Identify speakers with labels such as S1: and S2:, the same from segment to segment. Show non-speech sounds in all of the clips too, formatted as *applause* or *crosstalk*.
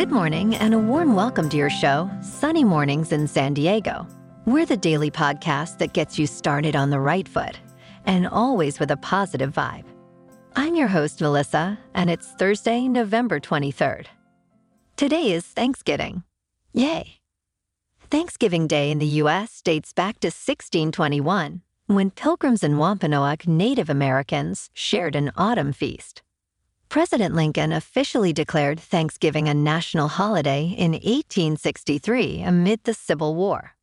S1: Good morning, and a warm welcome to your show, Sunny Mornings in San Diego. We're the daily podcast that gets you started on the right foot and always with a positive vibe. I'm your host, Melissa, and it's Thursday, November 23rd. Today is Thanksgiving. Yay! Thanksgiving Day in the U.S. dates back to 1621, when Pilgrims and Wampanoag Native Americans shared an autumn feast. President Lincoln officially declared Thanksgiving a national holiday in 1863 amid the Civil War.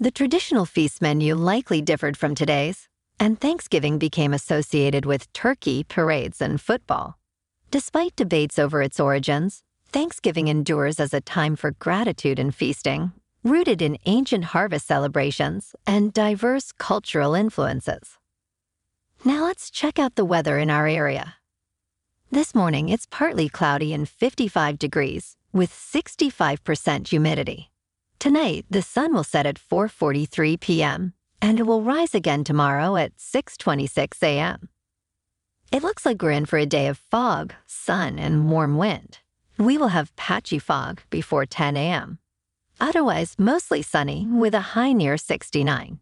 S1: The traditional feast menu likely differed from today's, and Thanksgiving became associated with turkey, parades, and football. Despite debates over its origins, Thanksgiving endures as a time for gratitude and feasting, rooted in ancient harvest celebrations and diverse cultural influences. Now let's check out the weather in our area. This morning, it's partly cloudy and 55 degrees with 65% humidity. Tonight, the sun will set at 4:43 p.m. and it will rise again tomorrow at 6:26 a.m. It looks like we're in for a day of fog, sun, and warm wind. We will have patchy fog before 10 a.m. Otherwise, mostly sunny with a high near 69.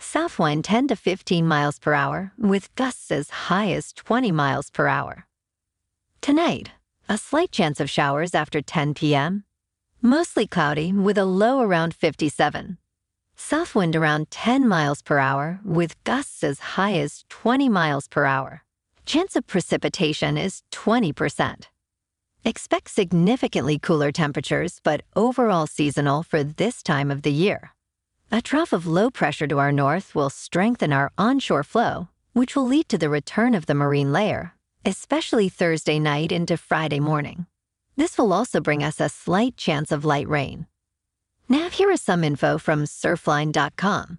S1: South wind 10 to 15 miles per hour with gusts as high as 20 miles per hour. Tonight, a slight chance of showers after 10 p.m. Mostly cloudy with a low around 57. South wind around 10 miles per hour with gusts as high as 20 miles per hour. Chance of precipitation is 20%. Expect significantly cooler temperatures, but overall seasonal for this time of the year. A trough of low pressure to our north will strengthen our onshore flow, which will lead to the return of the marine layer especially Thursday night into Friday morning. This will also bring us a slight chance of light rain. Now, here is some info from surfline.com.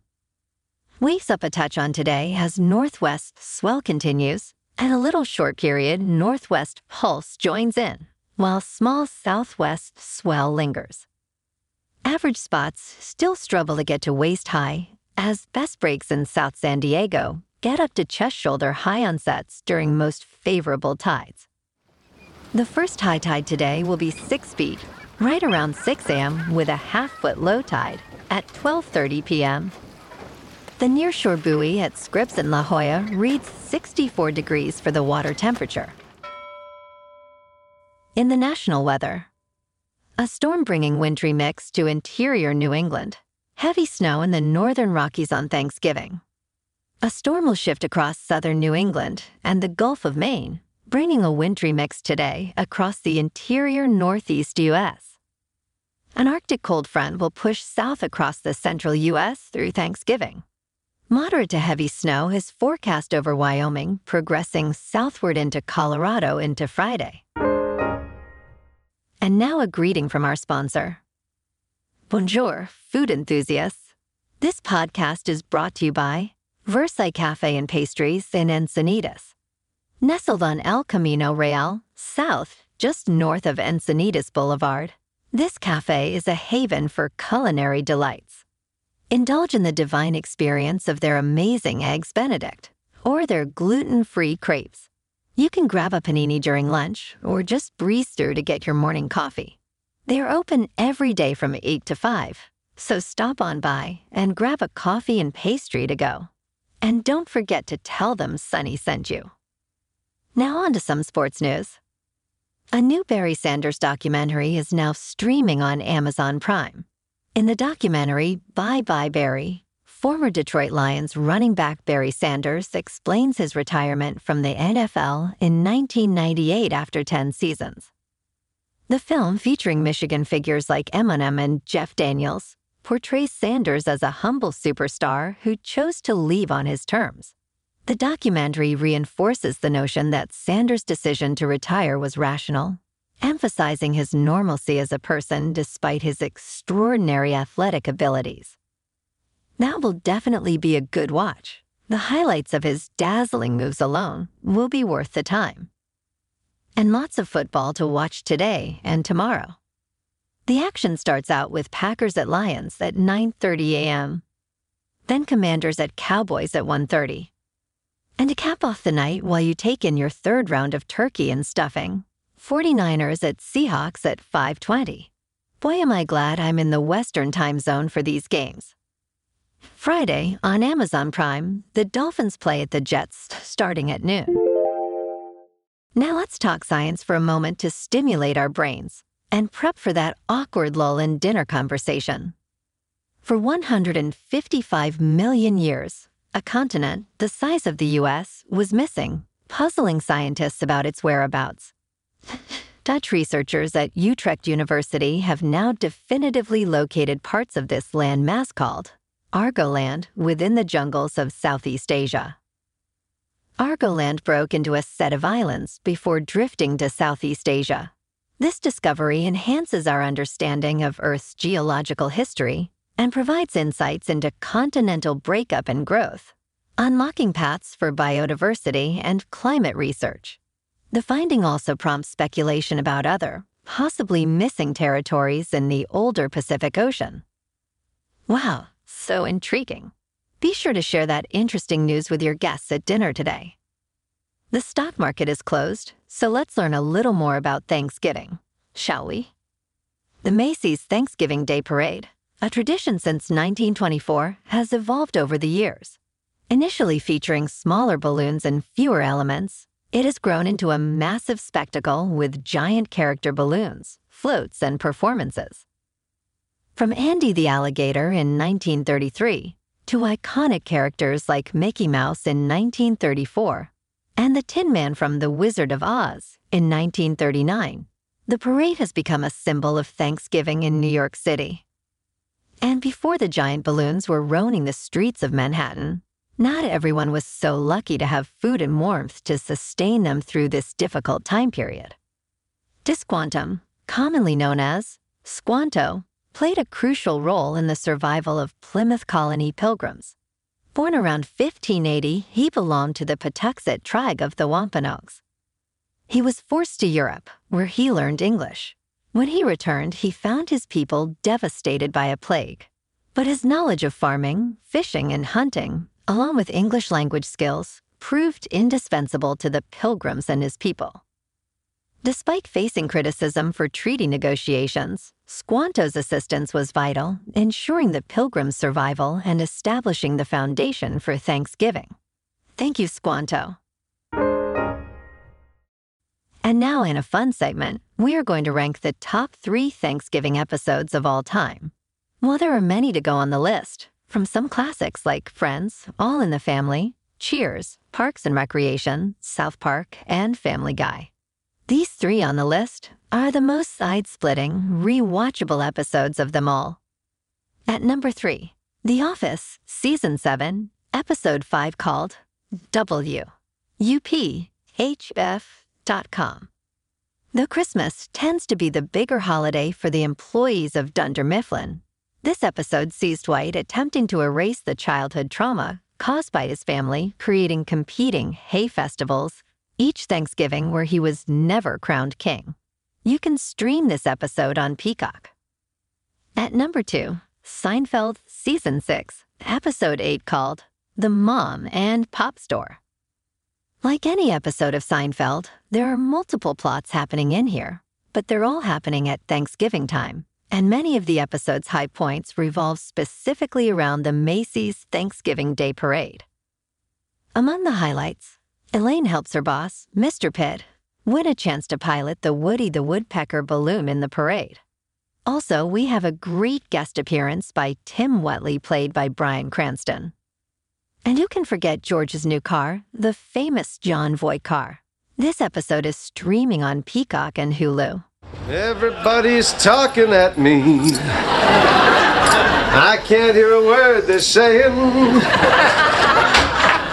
S1: Waves up a touch on today as northwest swell continues, and a little short period northwest pulse joins in, while small southwest swell lingers. Average spots still struggle to get to waist high, as best breaks in South San Diego get up to chest shoulder high onsets during most favorable tides. The first high tide today will be 6 feet, right around 6 a.m. with a half foot low tide at 12:30 p.m. The nearshore buoy at Scripps in La Jolla reads 64 degrees for the water temperature. In the national weather, a storm bringing wintry mix to interior New England, heavy snow in the northern Rockies on Thanksgiving, a storm will shift across southern New England and the Gulf of Maine, bringing a wintry mix today across the interior northeast U.S. An Arctic cold front will push south across the central U.S. through Thanksgiving. Moderate to heavy snow is forecast over Wyoming, progressing southward into Colorado into Friday. And now a greeting from our sponsor. Bonjour, food enthusiasts. This podcast is brought to you by Versailles Cafe and Pastries in Encinitas. Nestled on El Camino Real, south, just north of Encinitas Boulevard, this cafe is a haven for culinary delights. Indulge in the divine experience of their amazing Eggs Benedict or their gluten free crepes. You can grab a panini during lunch or just breeze through to get your morning coffee. They are open every day from 8 to 5, so stop on by and grab a coffee and pastry to go. And don't forget to tell them Sunny sent you. Now on to some sports news. A new Barry Sanders documentary is now streaming on Amazon Prime. In the documentary Bye Bye Barry, former Detroit Lions running back Barry Sanders explains his retirement from the NFL in 1998 after 10 seasons. The film, featuring Michigan figures like Eminem and Jeff Daniels, portrays Sanders as a humble superstar who chose to leave on his terms. The documentary reinforces the notion that Sanders' decision to retire was rational, emphasizing his normalcy as a person despite his extraordinary athletic abilities. That will definitely be a good watch. The highlights of his dazzling moves alone will be worth the time. And lots of football to watch today and tomorrow. The action starts out with Packers at Lions at 9:30 a.m. Then Commanders at Cowboys at 1:30. And to cap off the night while you take in your third round of turkey and stuffing, 49ers at Seahawks at 520. Boy, am I glad I'm in the Western time zone for these games. Friday, on Amazon Prime, the Dolphins play at the Jets starting at noon. Now let's talk science for a moment to stimulate our brains and prep for that awkward lull in dinner conversation. For 155 million years, a continent the size of the US was missing, puzzling scientists about its whereabouts. *laughs* Dutch researchers at Utrecht University have now definitively located parts of this landmass called Argoland within the jungles of Southeast Asia. Argoland broke into a set of islands before drifting to Southeast Asia. This discovery enhances our understanding of Earth's geological history and provides insights into continental breakup and growth, unlocking paths for biodiversity and climate research. The finding also prompts speculation about other, possibly missing territories in the older Pacific Ocean. Wow, so intriguing. Be sure to share that interesting news with your guests at dinner today. The stock market is closed, so let's learn a little more about Thanksgiving, shall we? The Macy's Thanksgiving Day Parade, a tradition since 1924, has evolved over the years. Initially featuring smaller balloons and fewer elements, it has grown into a massive spectacle with giant character balloons, floats, and performances. From Andy the Alligator in 1933 to iconic characters like Mickey Mouse in 1934 and the Tin Man from The Wizard of Oz in 1939, the parade has become a symbol of Thanksgiving in New York City. And before the giant balloons were roaming the streets of Manhattan, not everyone was so lucky to have food and warmth to sustain them through this difficult time period. Tisquantum, commonly known as Squanto, played a crucial role in the survival of Plymouth colony pilgrims. Born around 1580, he belonged to the Patuxet tribe of the Wampanoags. He was forced to Europe, where he learned English. When he returned, he found his people devastated by a plague. But his knowledge of farming, fishing, and hunting along with English language skills, proved indispensable to the Pilgrims and his people. Despite facing criticism for treaty negotiations, Squanto's assistance was vital, ensuring the Pilgrims' survival and establishing the foundation for Thanksgiving. Thank you, Squanto. And now, in a fun segment, we are going to rank the top three Thanksgiving episodes of all time. While there are many to go on the list, from some classics like Friends, All in the Family, Cheers, Parks and Recreation, South Park, and Family Guy. These three on the list are the most side splitting, rewatchable episodes of them all. At number three, The Office, Season 7, Episode 5 called W. UPHF.com. Though Christmas tends to be the bigger holiday for the employees of Dunder Mifflin, this episode sees Dwight attempting to erase the childhood trauma caused by his family creating competing hay festivals each Thanksgiving where he was never crowned king. You can stream this episode on Peacock. At number two, Seinfeld Season 6, Episode 8 called The Mom and Pop Store. Like any episode of Seinfeld, there are multiple plots happening in here, but they're all happening at Thanksgiving time and many of the episode's high points revolve specifically around the Macy's Thanksgiving Day Parade. Among the highlights, Elaine helps her boss, Mr. Pitt, win a chance to pilot the Woody the Woodpecker balloon in the parade. Also, we have a great guest appearance by Tim Whatley, played by Bryan Cranston. And who can forget George's new car, the famous Jon Voight car? This episode is streaming on Peacock and Hulu.
S2: Everybody's talking at me. I can't hear a word they're saying. *laughs*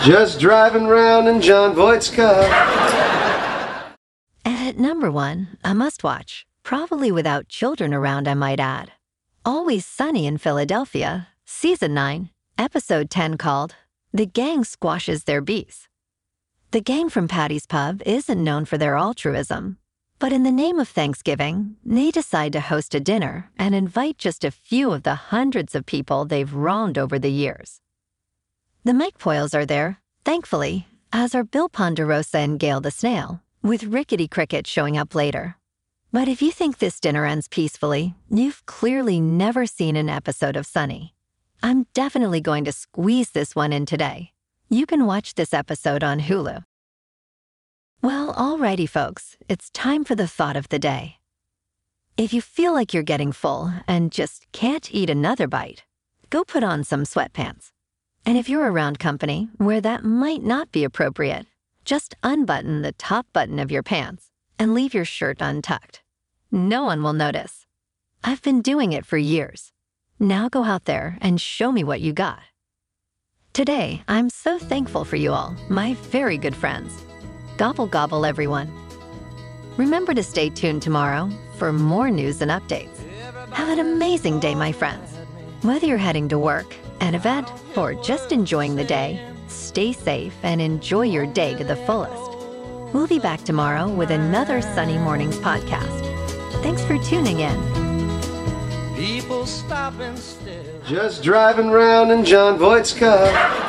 S2: Just driving around in Jon Voight's car.
S1: And at number one, a must watch, probably without children around, I might add. Always Sunny in Philadelphia, Season 9, Episode 10 called The Gang Squashes Their Beefs. The gang from Paddy's Pub isn't known for their altruism, but in the name of Thanksgiving, they decide to host a dinner and invite just a few of the hundreds of people they've wronged over the years. The McPoyles are there, thankfully, as are Bill Ponderosa and Gail the Snail, with Rickety Cricket showing up later. But if you think this dinner ends peacefully, you've clearly never seen an episode of Sunny. I'm definitely going to squeeze this one in today. You can watch this episode on Hulu. Well, alrighty, folks, it's time for the thought of the day. If you feel like you're getting full and just can't eat another bite, go put on some sweatpants. And if you're around company where that might not be appropriate, just unbutton the top button of your pants and leave your shirt untucked. No one will notice. I've been doing it for years. Now go out there and show me what you got. Today, I'm so thankful for you all, my very good friends. Gobble gobble, everyone. Remember to stay tuned tomorrow for more news and updates. Have an amazing day, my friends. Whether you're heading to work, an event, or just enjoying the day, stay safe and enjoy your day to the fullest. We'll be back tomorrow with another Sunny Mornings podcast. Thanks for tuning in.
S2: People stopping still. Just driving round in Jon Voight's car.